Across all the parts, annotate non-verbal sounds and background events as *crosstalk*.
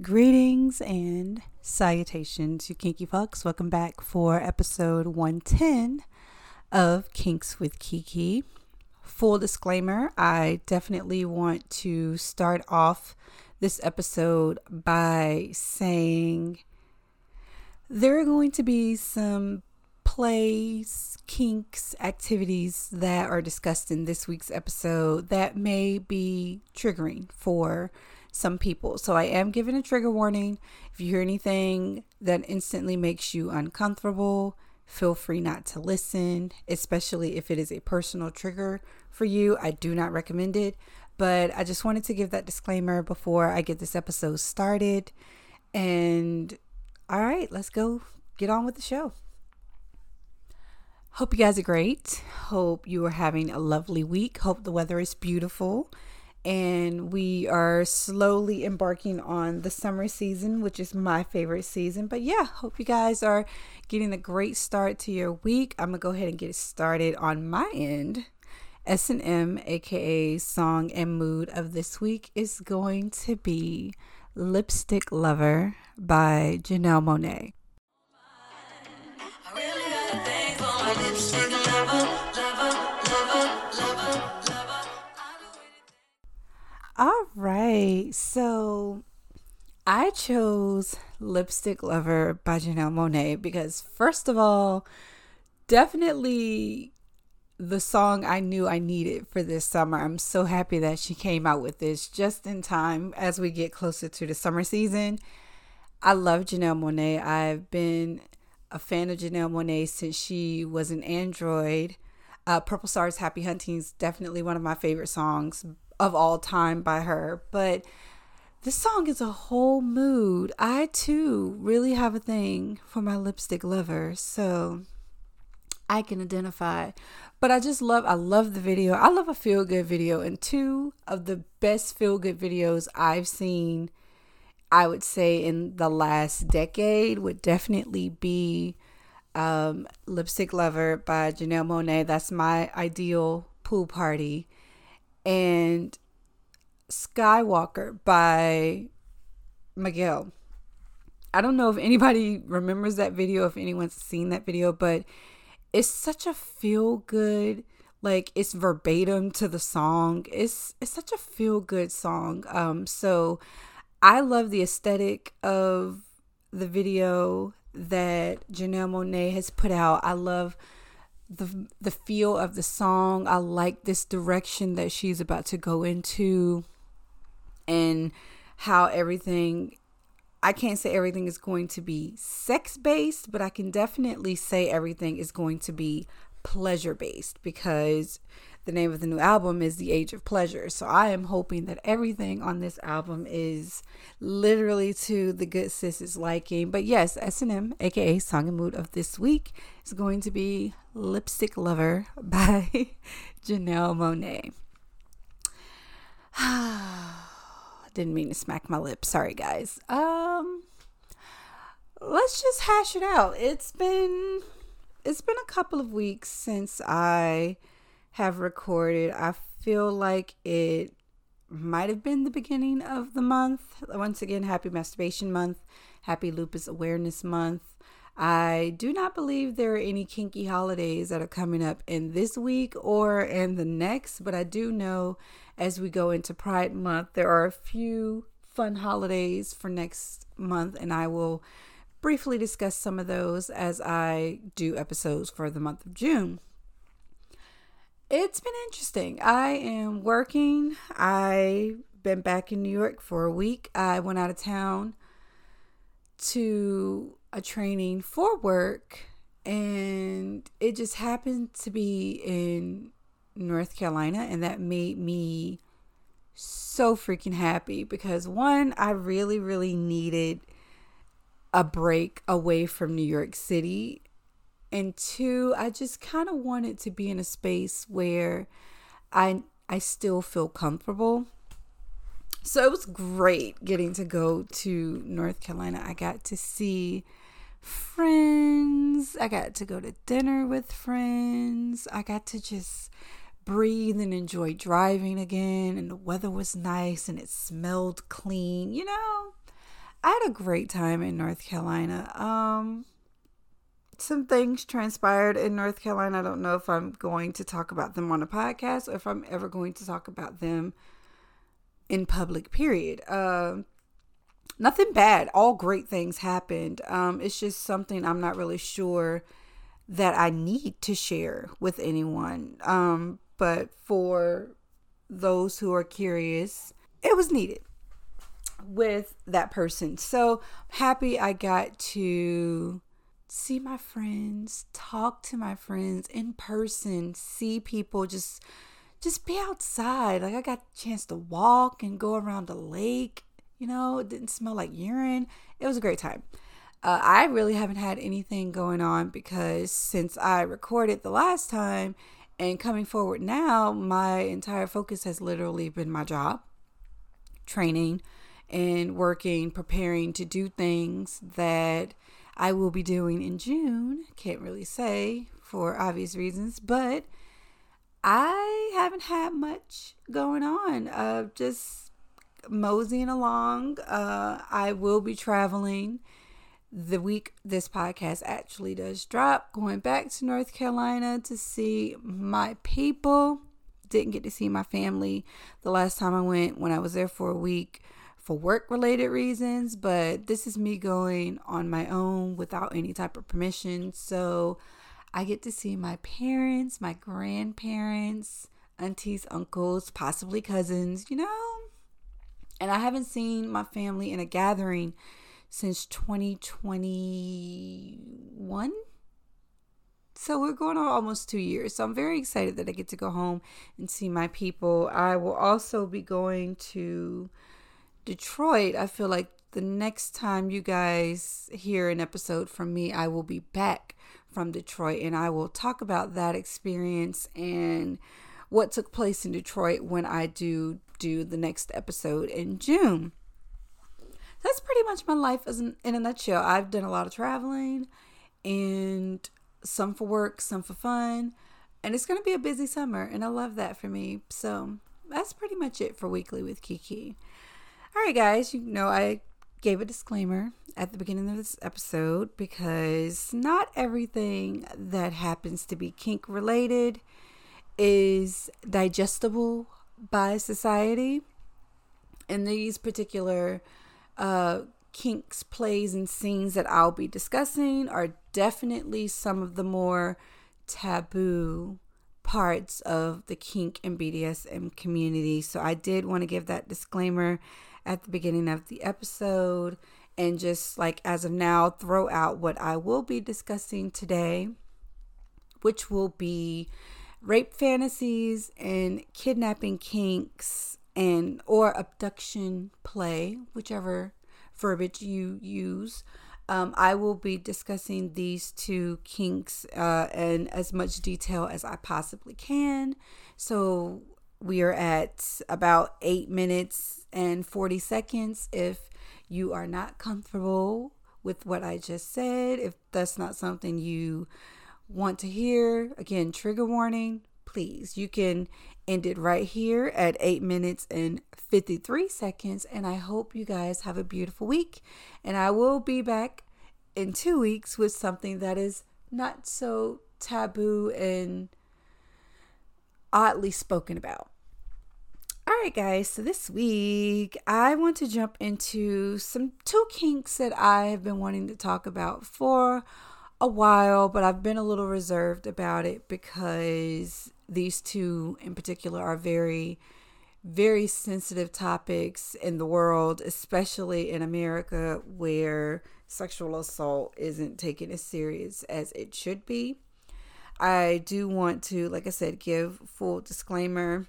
Greetings and salutations, you kinky fucks. Welcome back for episode 110 of Kinks with Kiki. Full disclaimer I definitely want to start off this episode by saying there are going to be some plays, kinks, activities that are discussed in this week's episode that may be triggering for some people. So I am giving a trigger warning. If you hear anything that instantly makes you uncomfortable, feel free not to listen, especially if it is a personal trigger for you. I do not recommend it, but I just wanted to give that disclaimer before I get this episode started. And all right, let's go get on with the show. Hope you guys are great. Hope you are having a lovely week. Hope the weather is beautiful and we are slowly embarking on the summer season, which is my favorite season. But yeah, hope you guys are getting a great start to your week. I'm gonna go ahead and get started on my end. S&M, aka song and mood of this week, is going to be "Lipstick Lover" by Janelle Monáe. All right. So I chose Lipstick Lover by Janelle Monáe because, first of all, definitely the song I knew I needed for this summer. I'm so happy that she came out with this just in time as we get closer to the summer season. I love Janelle Monáe. I've been a fan of Janelle Monáe since she was an android. Uh, Purple Stars Happy Hunting is definitely one of my favorite songs of all time by her. But this song is a whole mood. I too really have a thing for my lipstick lover. So I can identify. But I just love I love the video. I love a feel good video and two of the best feel good videos I've seen I would say in the last decade would definitely be um, Lipstick Lover by Janelle Monáe. That's my ideal pool party and Skywalker by Miguel. I don't know if anybody remembers that video, if anyone's seen that video, but it's such a feel good, like it's verbatim to the song. It's it's such a feel good song. Um, so I love the aesthetic of the video that Janelle Monáe has put out. I love the the feel of the song. I like this direction that she's about to go into and how everything I can't say everything is going to be sex based, but I can definitely say everything is going to be pleasure based because the name of the new album is The Age of Pleasure. So I am hoping that everything on this album is literally to the good sis's liking. But yes, S&M, aka Song and Mood of this week, is going to be Lipstick Lover *laughs* by Janelle Monáe. *sighs* Didn't mean to smack my lip. Sorry guys. Um let's just hash it out. It's been it's been a couple of weeks since I have recorded. I feel like it might have been the beginning of the month. Once again, happy masturbation month, happy lupus awareness month. I do not believe there are any kinky holidays that are coming up in this week or in the next, but I do know as we go into Pride Month, there are a few fun holidays for next month, and I will briefly discuss some of those as I do episodes for the month of June it's been interesting. I am working. I've been back in New York for a week. I went out of town to a training for work, and it just happened to be in North Carolina, and that made me so freaking happy because one, I really, really needed a break away from New York City and two i just kind of wanted to be in a space where i i still feel comfortable. So it was great getting to go to north carolina. I got to see friends. I got to go to dinner with friends. I got to just breathe and enjoy driving again and the weather was nice and it smelled clean you know? I had a great time in North Carolina. Um, some things transpired in North Carolina. I don't know if I'm going to talk about them on a podcast or if I'm ever going to talk about them in public, period. Uh, nothing bad. All great things happened. Um, it's just something I'm not really sure that I need to share with anyone. Um, but for those who are curious, it was needed with that person. So happy I got to see my friends, talk to my friends in person, see people just just be outside. Like I got a chance to walk and go around the lake. You know, it didn't smell like urine. It was a great time. Uh, I really haven't had anything going on because since I recorded the last time and coming forward now, my entire focus has literally been my job, training, and working, preparing to do things that I will be doing in June. Can't really say for obvious reasons, but I haven't had much going on. Uh, just moseying along. Uh, I will be traveling the week this podcast actually does drop. Going back to North Carolina to see my people. Didn't get to see my family the last time I went when I was there for a week for work related reasons, but this is me going on my own without any type of permission. So I get to see my parents, my grandparents, aunties, uncles, possibly cousins, you know? And I haven't seen my family in a gathering since 2021. So we're going on almost two years. So I'm very excited that I get to go home and see my people. I will also be going to Detroit, I feel like the next time you guys hear an episode from me, I will be back from Detroit and I will talk about that experience and what took place in Detroit when I do do the next episode in June. That's pretty much my life in, in a nutshell. I've done a lot of traveling and some for work, some for fun. And it's going to be a busy summer and I love that for me. So, that's pretty much it for Weekly with Kiki. All right, guys, you know I gave a disclaimer at the beginning of this episode because not everything that happens to be kink related is digestible by society. And these particular uh, kinks, plays, and scenes that I'll be discussing are definitely some of the more taboo parts of the kink and BDSM community. So I did want to give that disclaimer at the beginning of the episode and just like as of now throw out what I will be discussing today, which will be rape fantasies and kidnapping kinks and or abduction play, whichever verbiage you use. Um, I will be discussing these two kinks uh, in as much detail as I possibly can. So we are at about eight minutes and 40 seconds. If you are not comfortable with what I just said, if that's not something you want to hear, again, trigger warning, please. You can end it right here at 8 minutes and 53 seconds. And I hope you guys have a beautiful week. And I will be back in two weeks with something that is not so taboo and oddly spoken about. All right, guys. So this week, I want to jump into some two kinks that I have been wanting to talk about for a while, but I've been a little reserved about it because these two in particular are very, very sensitive topics in the world, especially in America where sexual assault isn't taken as serious as it should be. I do want to, like I said, give full disclaimer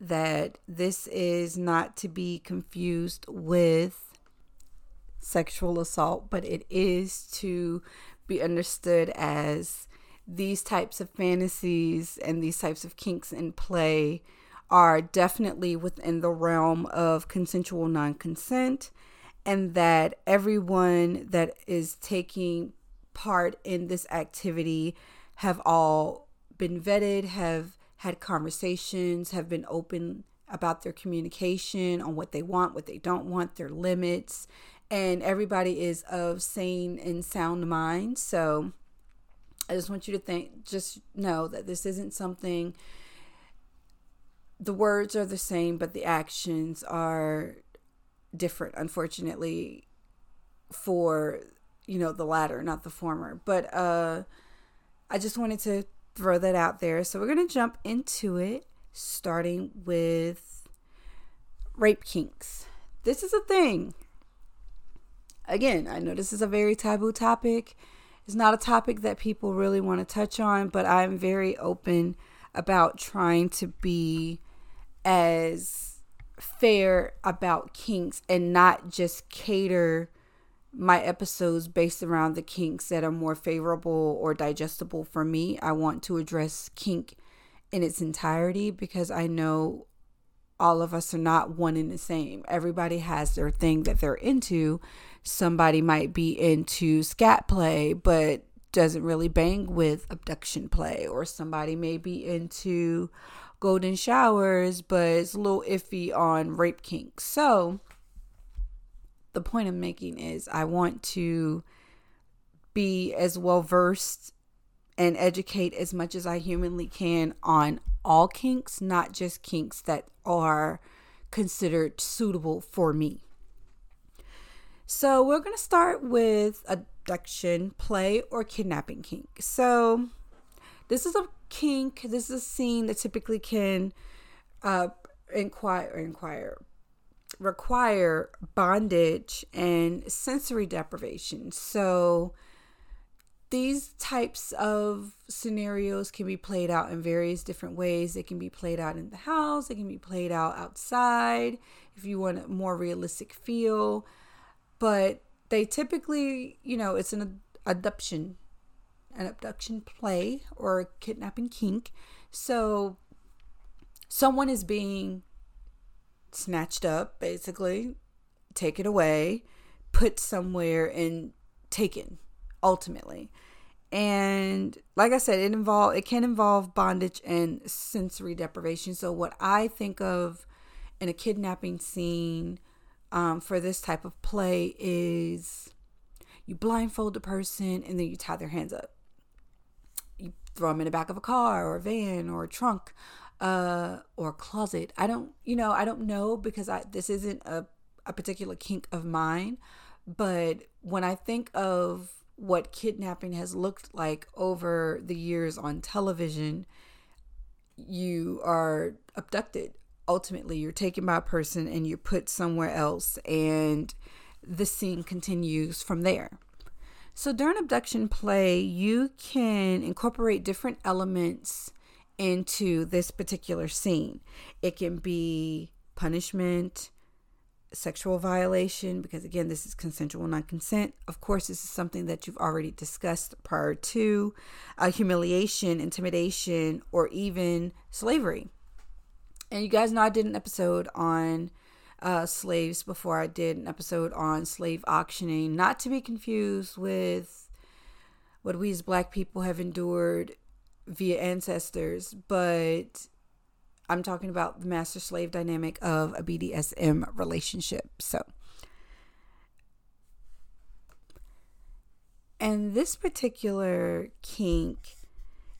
that this is not to be confused with sexual assault, but it is to be understood as these types of fantasies and these types of kinks in play are definitely within the realm of consensual non consent, and that everyone that is taking part in this activity have all been vetted, have had conversations, have been open about their communication on what they want, what they don't want, their limits, and everybody is of sane and sound mind. So I just want you to think, just know that this isn't something, the words are the same, but the actions are different, unfortunately, for, you know, the latter, not the former. But uh, I just wanted to throw that out there. So we're going to jump into it, starting with rape kinks. This is a thing. Again, I know this is a very taboo topic. It's not a topic that people really want to touch on, but I'm very open about trying to be as fair about kinks and not just cater my episodes based around the kinks that are more favorable or digestible for me. I want to address kink in its entirety because I know all of us are not one and the same. Everybody has their thing that they're into. Somebody might be into scat play, but doesn't really bang with abduction play, or somebody may be into golden showers, but is a little iffy on rape kink. So, the point I'm making is I want to be as well versed and educate as much as I humanly can on all kinks, not just kinks that are considered suitable for me. So, we're going to start with abduction, play, or kidnapping kink. So, this is a kink, this is a scene that typically can uh, inquire, inquire, require bondage and sensory deprivation. So, these types of scenarios can be played out in various different ways. They can be played out in the house, they can be played out outside if you want a more realistic feel. But they typically, you know, it's an adoption, an abduction play or a kidnapping kink. So someone is being snatched up, basically, taken away, put somewhere, and taken ultimately. And like I said, it involve it can involve bondage and sensory deprivation. So what I think of in a kidnapping scene um, for this type of play is you blindfold the person and then you tie their hands up. You throw them in the back of a car or a van or a trunk uh, or closet. I don't, you know, I don't know because I this isn't a, a particular kink of mine. But when I think of what kidnapping has looked like over the years on television, you are abducted. Ultimately, you're taken by a person and you're put somewhere else, and the scene continues from there. So, during abduction play, you can incorporate different elements into this particular scene. It can be punishment, sexual violation, because again, this is consensual non consent. Of course, this is something that you've already discussed prior to uh, humiliation, intimidation, or even slavery. And you guys know I did an episode on uh, slaves before I did an episode on slave auctioning, not to be confused with what we as black people have endured via ancestors, but I'm talking about the master slave dynamic of a BDSM relationship. So, and this particular kink,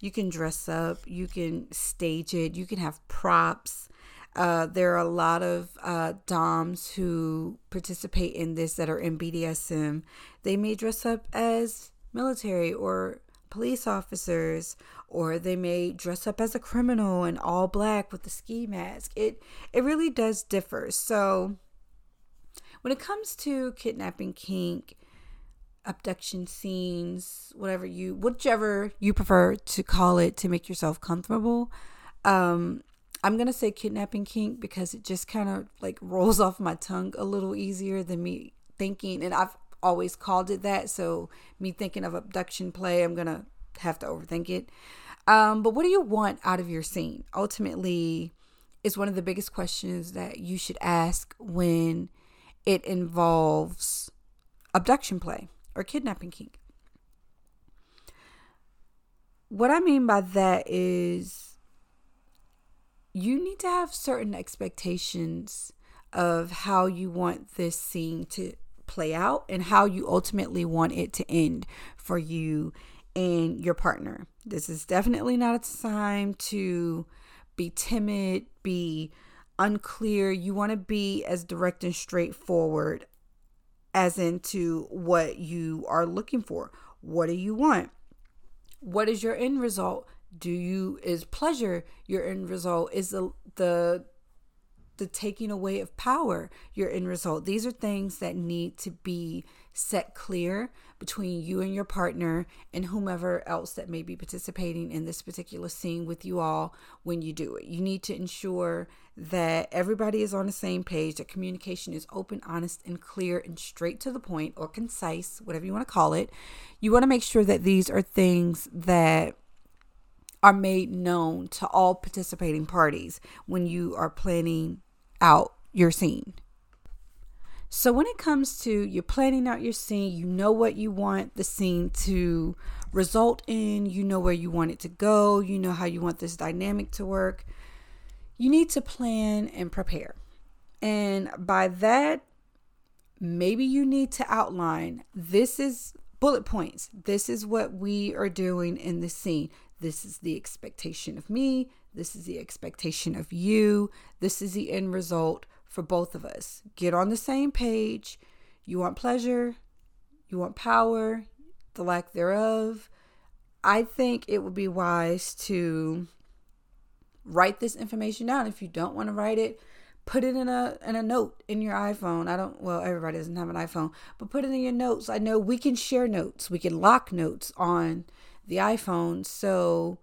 you can dress up, you can stage it, you can have props. Uh, there are a lot of uh, DOMs who participate in this that are in BDSM. They may dress up as military or police officers or they may dress up as a criminal in all black with a ski mask. It it really does differ. So when it comes to kidnapping kink, abduction scenes, whatever you whichever you prefer to call it to make yourself comfortable, um I'm to say kidnapping kink because it just kind of like *laughs* rolls off my tongue a little easier than me thinking and I've always called it that. So me thinking of abduction play, I'm gonna have to overthink it. Um, but what do you want out of your scene? Ultimately, is one of the biggest questions that you should ask when it involves abduction play or kidnapping kink. What I mean by that is you need to have certain expectations of how you want this scene to play out and how you ultimately want it to end for you and your partner. This is definitely not a time to be timid, be unclear. You want to be as direct and straightforward as into what you are looking for. What do you want? What is your end result? Do you is pleasure your end result? Is the the the taking away of power your end result? These are things that need to be set clear between you and your partner and whomever else that may be participating in this particular scene with you all when you do it. You need to ensure that everybody is on the same page, that communication is open, honest, and clear and straight to the point or concise, whatever you want to call it. You want to make sure that these are things that are made known to all participating parties when you are planning out your scene. So when it comes to you're planning out your scene, you know what you want the scene to result in, you know where you want it to go, you know how you want this dynamic to work. You need to plan and prepare. And by that, maybe you need to outline this is bullet points. This is what we are doing in the scene. This is the expectation of me. This is the expectation of you. This is the end result for both of us. Get on the same page. You want pleasure, you want power, the lack thereof. I think it would be wise to write this information down. If you don't want to write it, put it in a in a note in your iPhone. I don't well everybody doesn't have an iPhone, but put it in your notes. I know we can share notes. We can lock notes on the iPhone. So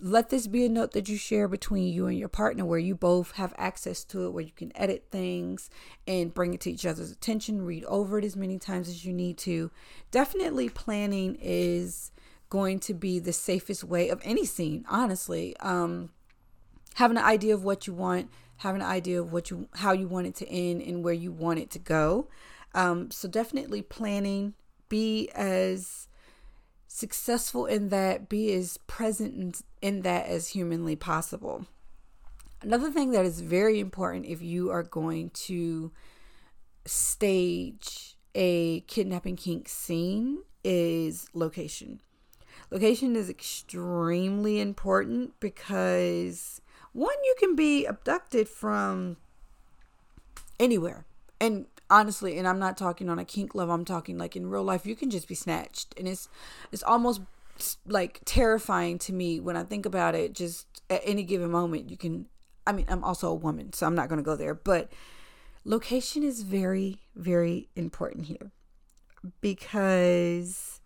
let this be a note that you share between you and your partner where you both have access to it, where you can edit things and bring it to each other's attention, read over it as many times as you need to. Definitely planning is going to be the safest way of any scene, honestly. Um, having an idea of what you want, having an idea of what you how you want it to end and where you want it to go. Um, so definitely planning, be as successful in that, be as present in, that as humanly possible. Another thing that is very important if you are going to stage a kidnapping kink scene is location. Location is extremely important because one, you can be abducted from anywhere. And honestly and i'm not talking on a kink level i'm talking like in real life you can just be snatched. And it's it's almost like terrifying to me when i think about it just at any given moment you can i mean i'm also a woman so i'm not going to go there but location is very very important here because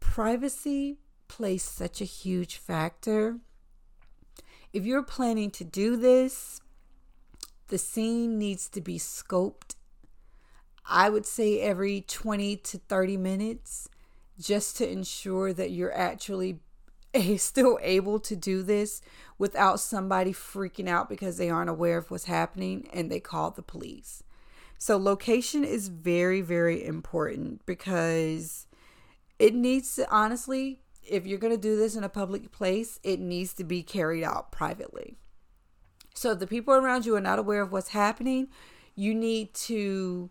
privacy plays such a huge factor. If you're planning to do this the scene needs to be scoped, I would say every 20 to 30 minutes, just to ensure that you're actually *laughs* still able to do this without somebody freaking out because they aren't aware of what's happening and they call the police. So, location is very, very important because it needs to, honestly, if you're going to do this in a public place, it needs to be carried out privately. So the people around you are not aware of what's happening, you need to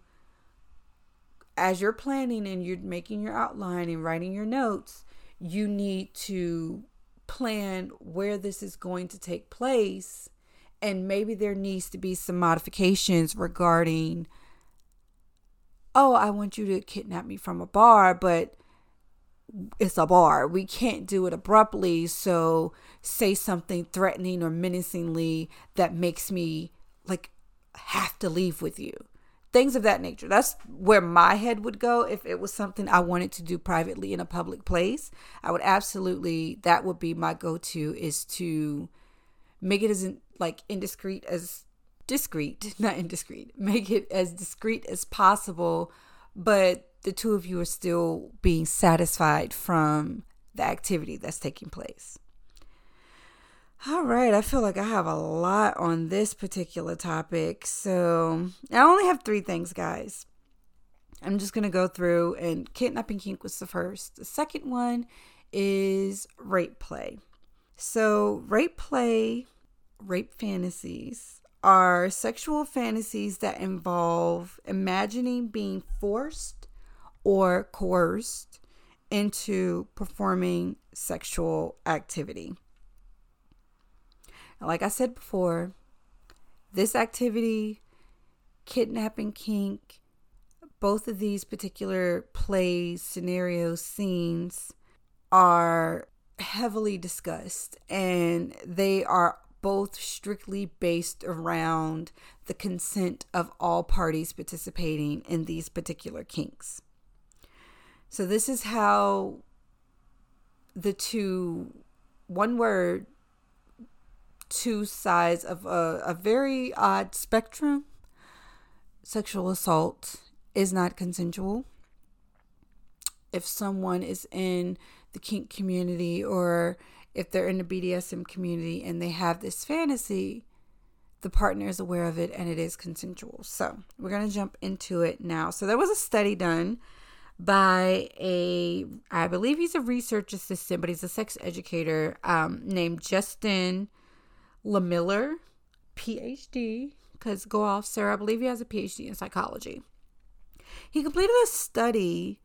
as you're planning and you're making your outline and writing your notes, you need to plan where this is going to take place. And maybe there needs to be some modifications regarding oh, I want you to kidnap me from a bar, but it's a bar. We can't do it abruptly. So say something threatening or menacingly that makes me like have to leave with you. Things of that nature. That's where my head would go if it was something I wanted to do privately in a public place. I would absolutely that would be my go-to is to make it as like indiscreet as discreet, *laughs* not indiscreet. Make it as discreet as possible, but the two of you are still being satisfied from the activity that's taking place. All right, I feel like I have a lot on this particular topic. So I only have three things, guys. I'm just going to go through, and kidnapping kink was the first. The second one is rape play. So, rape play rape fantasies are sexual fantasies that involve imagining being forced or coerced into performing sexual activity. Like I said before, this activity, kidnapping kink, both of these particular plays, scenarios, scenes are heavily discussed and they are both strictly based around the consent of all parties participating in these particular kinks. So, this is how the two, one word, two sides of a, a very odd spectrum. Sexual assault is not consensual. If someone is in the kink community or if they're in the BDSM community and they have this fantasy, the partner is aware of it and it is consensual. So we're going to jump into it now. So there was a study done by a, I believe he's a research assistant, but he's a sex educator um, named Justin Lehmiller, PhD. Because go off, Sarah, I believe he has a PhD in psychology. He completed a study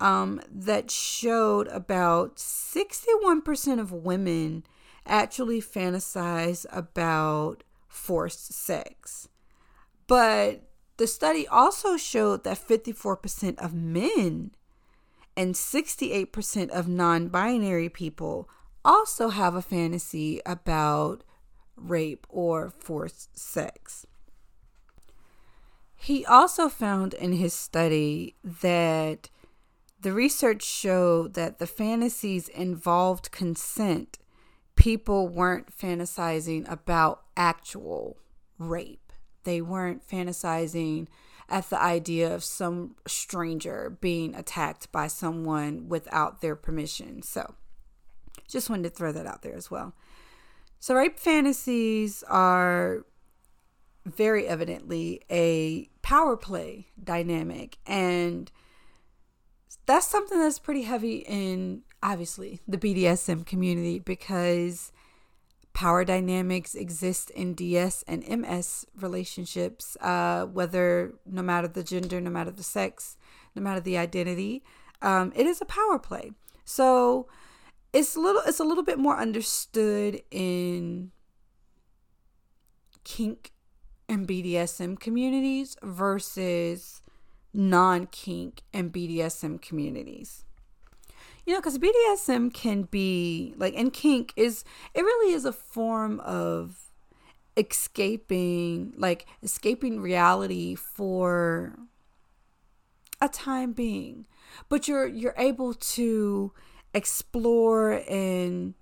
um, that showed about 61% of women actually fantasize about forced sex. But the study also showed that 54% of men and 68% of non binary people also have a fantasy about rape or forced sex. He also found in his study that the research showed that the fantasies involved consent. People weren't fantasizing about actual rape. They weren't fantasizing at the idea of some stranger being attacked by someone without their permission. So, just wanted to throw that out there as well. So, rape fantasies are very evidently a power play dynamic and that's something that's pretty heavy in obviously the BDSM community because power dynamics exist in DS and MS relationships, uh, whether no matter the gender, no matter the sex, no matter the identity, um, it is a power play. So it's a little it's a little bit more understood in kink and BDSM communities versus non kink and BDSM communities. You know, because BDSM can be like, and kink is, it really is a form of escaping, like escaping reality for a time being. But you're, you're able to explore and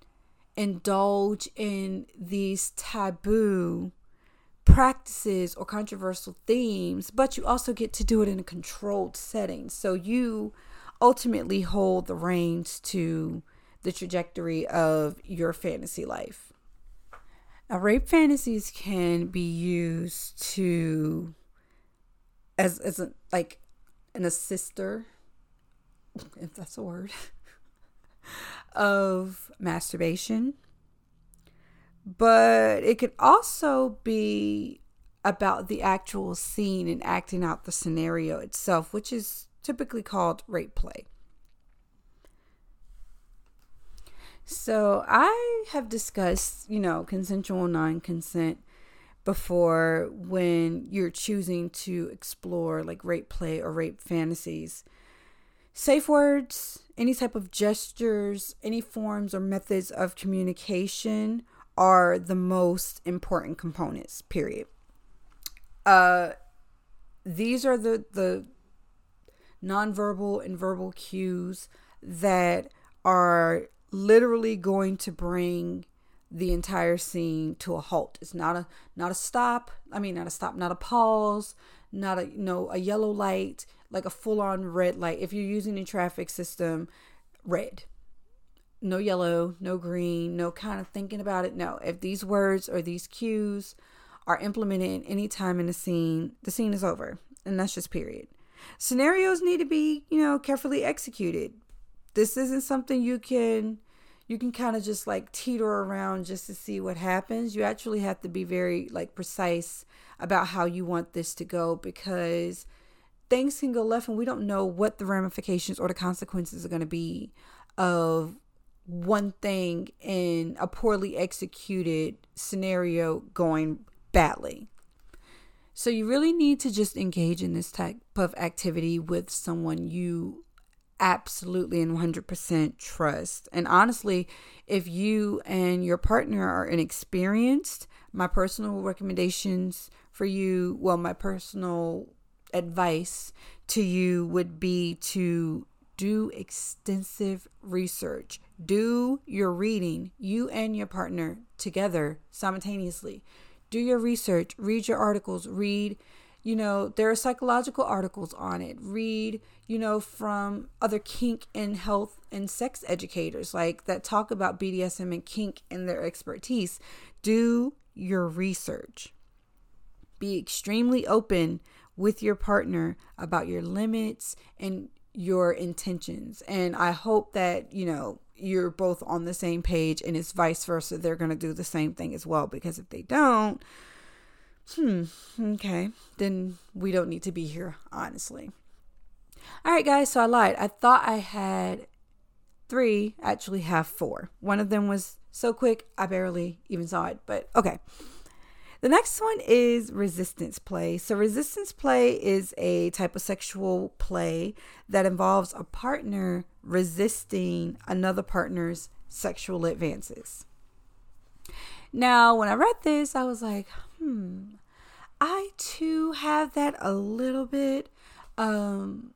indulge in these taboo practices or controversial themes, but you also get to do it in a controlled setting. So you ultimately hold the reins to the trajectory of your fantasy life. Now, rape fantasies can be used to as as a, like an assister, if that's a word, *laughs* of masturbation but it could also be about the actual scene and acting out the scenario itself, which is typically called rape play. So, I have discussed, you know, consensual non consent before when you're choosing to explore like rape play or rape fantasies. Safe words, any type of gestures, any forms or methods of communication are the most important components, period. Uh, these are the, the nonverbal and verbal cues that are literally going to bring the entire scene to a halt. It's not a not a stop. I mean, not a stop, not a pause, not a you know a yellow light, like a full on red light. If you're using a traffic system, red no yellow, no green, no kind of thinking about it. No, if these words or these cues are implemented any time in the scene, the scene is over. And that's just period. Scenarios need to be, you know, carefully executed. This isn't something you can you can kind of just like teeter around just to see what happens. You actually have to be very like precise about how you want this to go because things can go left and we don't know what the ramifications or the consequences are going to be of one thing in a poorly executed scenario going badly. So you really need to just engage in this type of activity with someone you absolutely and 100% trust. And honestly, if you and your partner are inexperienced, my personal recommendations for you, well, my personal advice to you would be to do extensive research. Do your reading, you and your partner together simultaneously. Do your research, read your articles, read you know, there are psychological articles on it. Read, you know, from other kink and health and sex educators like that talk about BDSM and kink and their expertise. Do your research. Be extremely open with your partner about your limits and your intentions. And I hope that, you know, you're both on the same page and it's vice versa. They're going to do the same thing as well because if they don't, Hmm, okay. Then we don't need to be here, honestly. All right, guys, so I lied. I thought I had three, actually have four. One of them was so quick, I barely even saw it, but okay. The next one is resistance play. So, resistance play is a type of sexual play that involves a partner resisting another partner's sexual advances. Now, when I read this, I was like, hmm, I too have that a little bit. Um,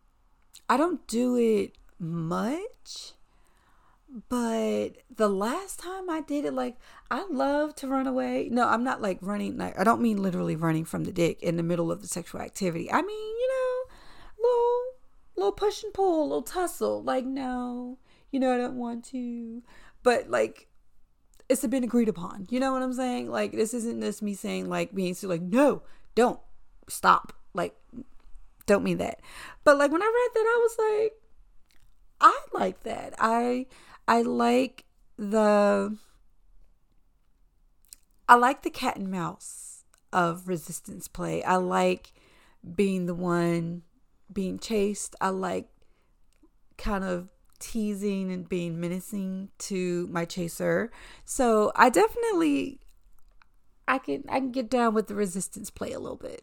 I don't do it much, but the last time I did it, like I love to run away. No, I'm not like running. Like I don't mean literally running from the dick in the middle of the sexual activity. I mean, you know, little little push and pull, little tussle. Like no, you know, I don't want to. But like it's been agreed upon. You know what I'm saying? Like this isn't just me saying like being so like no, don't stop. Like don't mean that. But like when I read that I was like I like that. I I like the I like the cat and mouse of resistance play. I like being the one being chased. I like kind of teasing and being menacing to my chaser. So I definitely I can I can get down with the resistance play a little bit.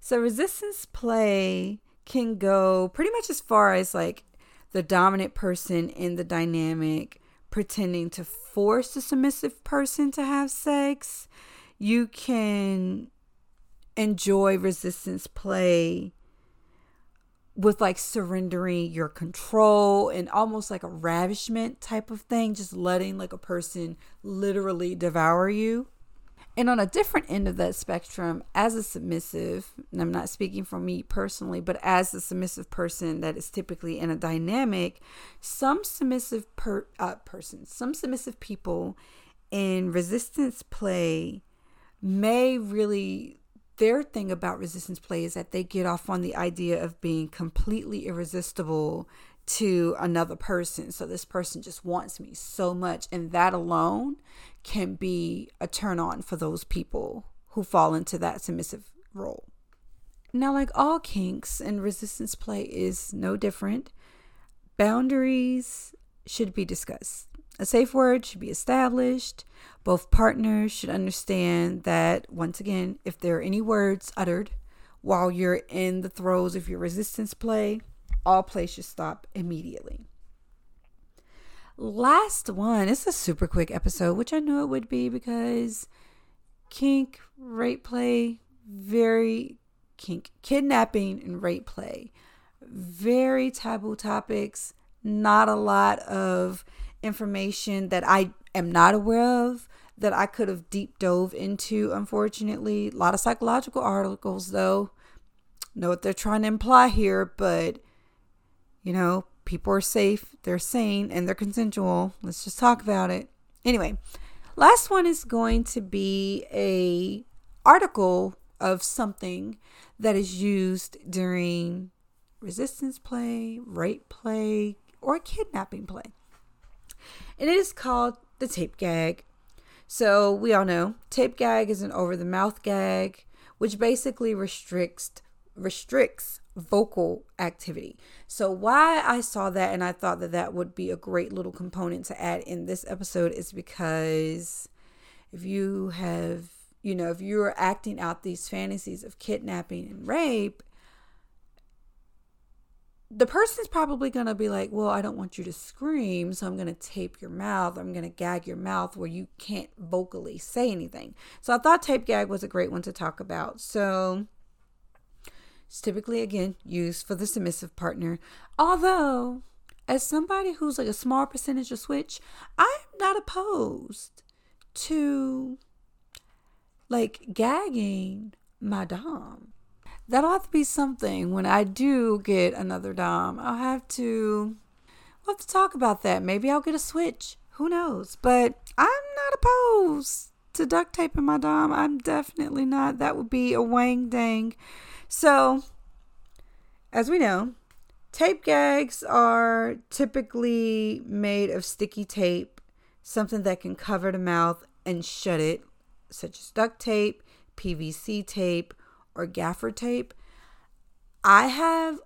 So resistance play can go pretty much as far as like the dominant person in the dynamic pretending to force the submissive person to have sex. You can enjoy resistance play with like surrendering your control and almost like a ravishment type of thing, just letting like a person literally devour you. And on a different end of that spectrum, as a submissive, and I'm not speaking for me personally, but as a submissive person that is typically in a dynamic, some submissive per, uh, persons, some submissive people in resistance play may really their thing about resistance play is that they get off on the idea of being completely irresistible to another person. So this person just wants me so much. And that alone can be a turn on for those people who fall into that submissive role. Now, like all kinks and resistance play is no different, boundaries should be discussed. A safe word should be established. Both partners should understand that, once again, if there are any words uttered while you're in the throes of your resistance play, all play should stop immediately. Last one, it's a super quick episode, which I knew it would be because kink, rape play, very kink, kidnapping and rape play, very taboo topics, not a lot of information that I am not aware of that I could have deep dove into, unfortunately. A lot of psychological articles, though. Know what they're trying to imply here, but you know, people are safe, they're sane, and they're consensual. Let's just talk about it. Anyway, last one is going to be a article of something that is used during resistance play, rape play, or kidnapping play. and it is called the tape gag. So we all know tape gag is an over the mouth gag, which basically restricts restricts vocal activity. So why I saw that and I thought that that would be a great little component to add in this episode is because if you have, you know, if you're acting out these fantasies of kidnapping and rape, the person's probably going to be like, Well, I don't want you to scream, so I'm going to tape your mouth. I'm going to gag your mouth where you can't vocally say anything. So I thought tape gag was a great one to talk about. So typically, again, used for the submissive partner. Although, as somebody who's like a small percentage of switch, I'm not opposed to like gagging my Dom that'll have to be something when I do get another Dom. I'll have to we'll have to talk about that. Maybe I'll get a switch. Who knows? But I'm not opposed to duct taping my Dom. I'm definitely not. That would be a wang dang. So, as we know, tape gags are typically made of sticky tape, something that can cover the mouth and shut it, such as duct tape, PVC tape, or gaffer tape. I have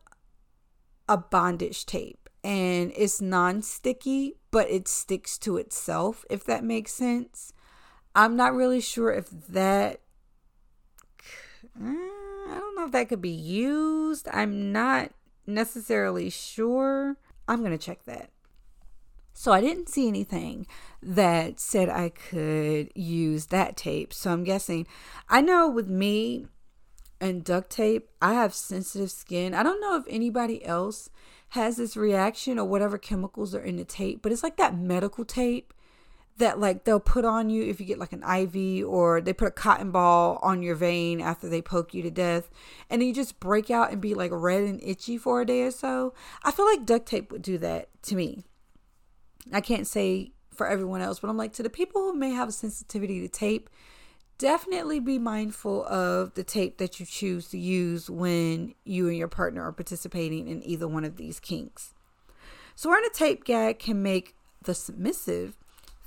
a bondage tape and it's non sticky, but it sticks to itself, if that makes sense. I'm not really sure if that. If that could be used. I'm not necessarily sure. I'm going to check that. So I didn't see anything that said I could use that tape. So I'm guessing. I know with me, and duct tape, I have sensitive skin. I don't know if anybody else has this reaction or whatever chemicals are in the tape, but it's like that medical tape that like they'll put on you if you get like an IV or they put a cotton ball on your vein after they poke you to death and you just break out and be like red and itchy for a day or so. I feel like duct tape would do that to me. I can't say for everyone else, but I'm like to the people who may have a sensitivity to tape, definitely be mindful of the tape that you choose to use when you and your partner are participating in either one of these kinks. So, wearing a tape gag can make the submissive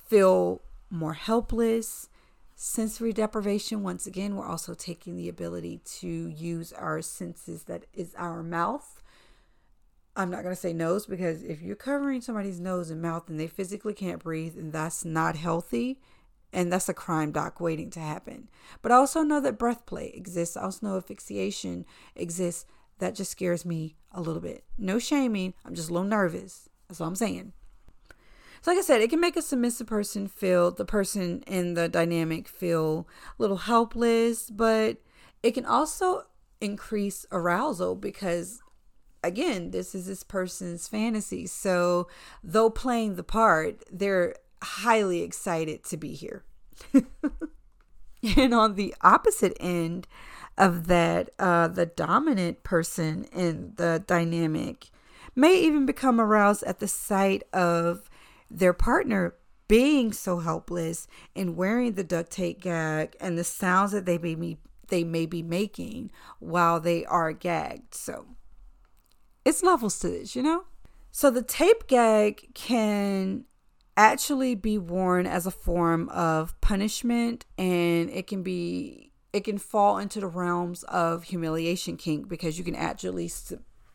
feel more helpless. Sensory deprivation, once again, we're also taking the ability to use our senses that is our mouth. I'm not going to say nose because if you're covering somebody's nose and mouth and they physically can't breathe and that's not healthy, and that's a crime doc waiting to happen. But I also know that breath play exists. I also know asphyxiation exists. That just scares me a little bit. No shaming. I'm just a little nervous. That's all I'm saying. So, like I said, it can make a submissive person feel, the person in the dynamic feel a little helpless, but it can also increase arousal because, again, this is this person's fantasy. So, though playing the part, they're highly excited to be here. *laughs* and on the opposite end of that, uh, the dominant person in the dynamic may even become aroused at the sight of their partner being so helpless and wearing the duct tape gag and the sounds that they may be they may be making while they are gagged. So it's levels to this, you know? So the tape gag can actually be worn as a form of punishment and it can be it can fall into the realms of humiliation kink because you can actually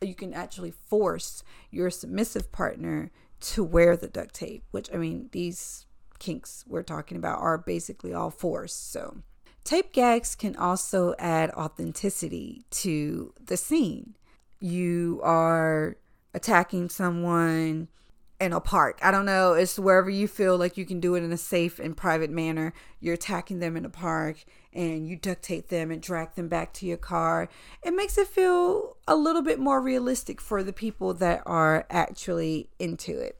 you can actually force your submissive partner to wear the duct tape which i mean these kinks we're talking about are basically all forced so tape gags can also add authenticity to the scene. You are attacking someone in a park. I don't know. It's wherever you feel like you can do it in a safe and private manner. You're attacking them in a park and you duct tape them and drag them back to your car. It makes it feel a little bit more realistic for the people that are actually into it.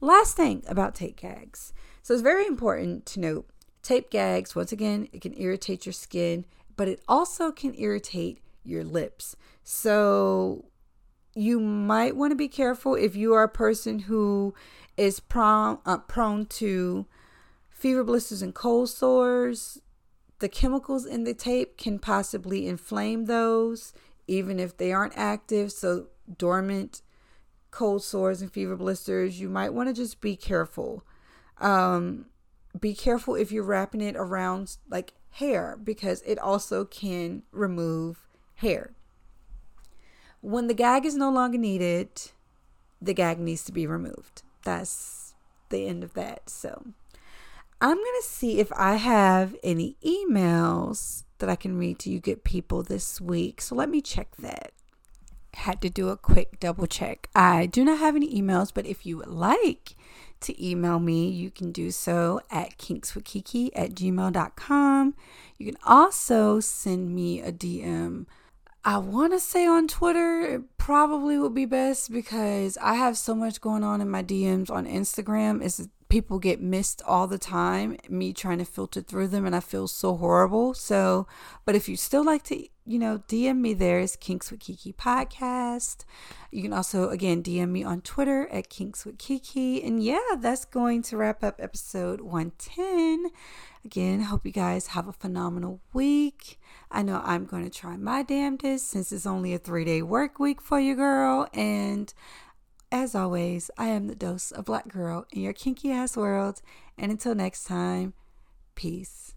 Last thing about tape gags. So it's very important to note tape gags, once again, it can irritate your skin, but it also can irritate your lips. So you might want to be careful if you are a person who is prone, uh, prone to fever blisters and cold sores. The chemicals in the tape can possibly inflame those, even if they aren't active. So, dormant cold sores and fever blisters, you might want to just be careful. Um, be careful if you're wrapping it around like hair because it also can remove hair. When the gag is no longer needed, the gag needs to be removed. That's the end of that. So I'm going to see if I have any emails that I can read to you good people this week. So let me check that. Had to do a quick double check. I do not have any emails, but if you would like to email me, you can do so at kinkswithkiki at gmail.com. You can also send me a DM. I want to say on Twitter, it probably would be best because I have so much going on in my DMs on Instagram. Is people get missed all the time, me trying to filter through them, and I feel so horrible. So, but if you still like to, you know, DM me there is Kinks with Kiki podcast. You can also, again, DM me on Twitter at Kinks with Kiki. And yeah, that's going to wrap up episode 110. Again, hope you guys have a phenomenal week. I know I'm going to try my damnedest since it's only a three day work week for you, girl. And as always, I am the dose of black girl in your kinky ass world. And until next time, peace.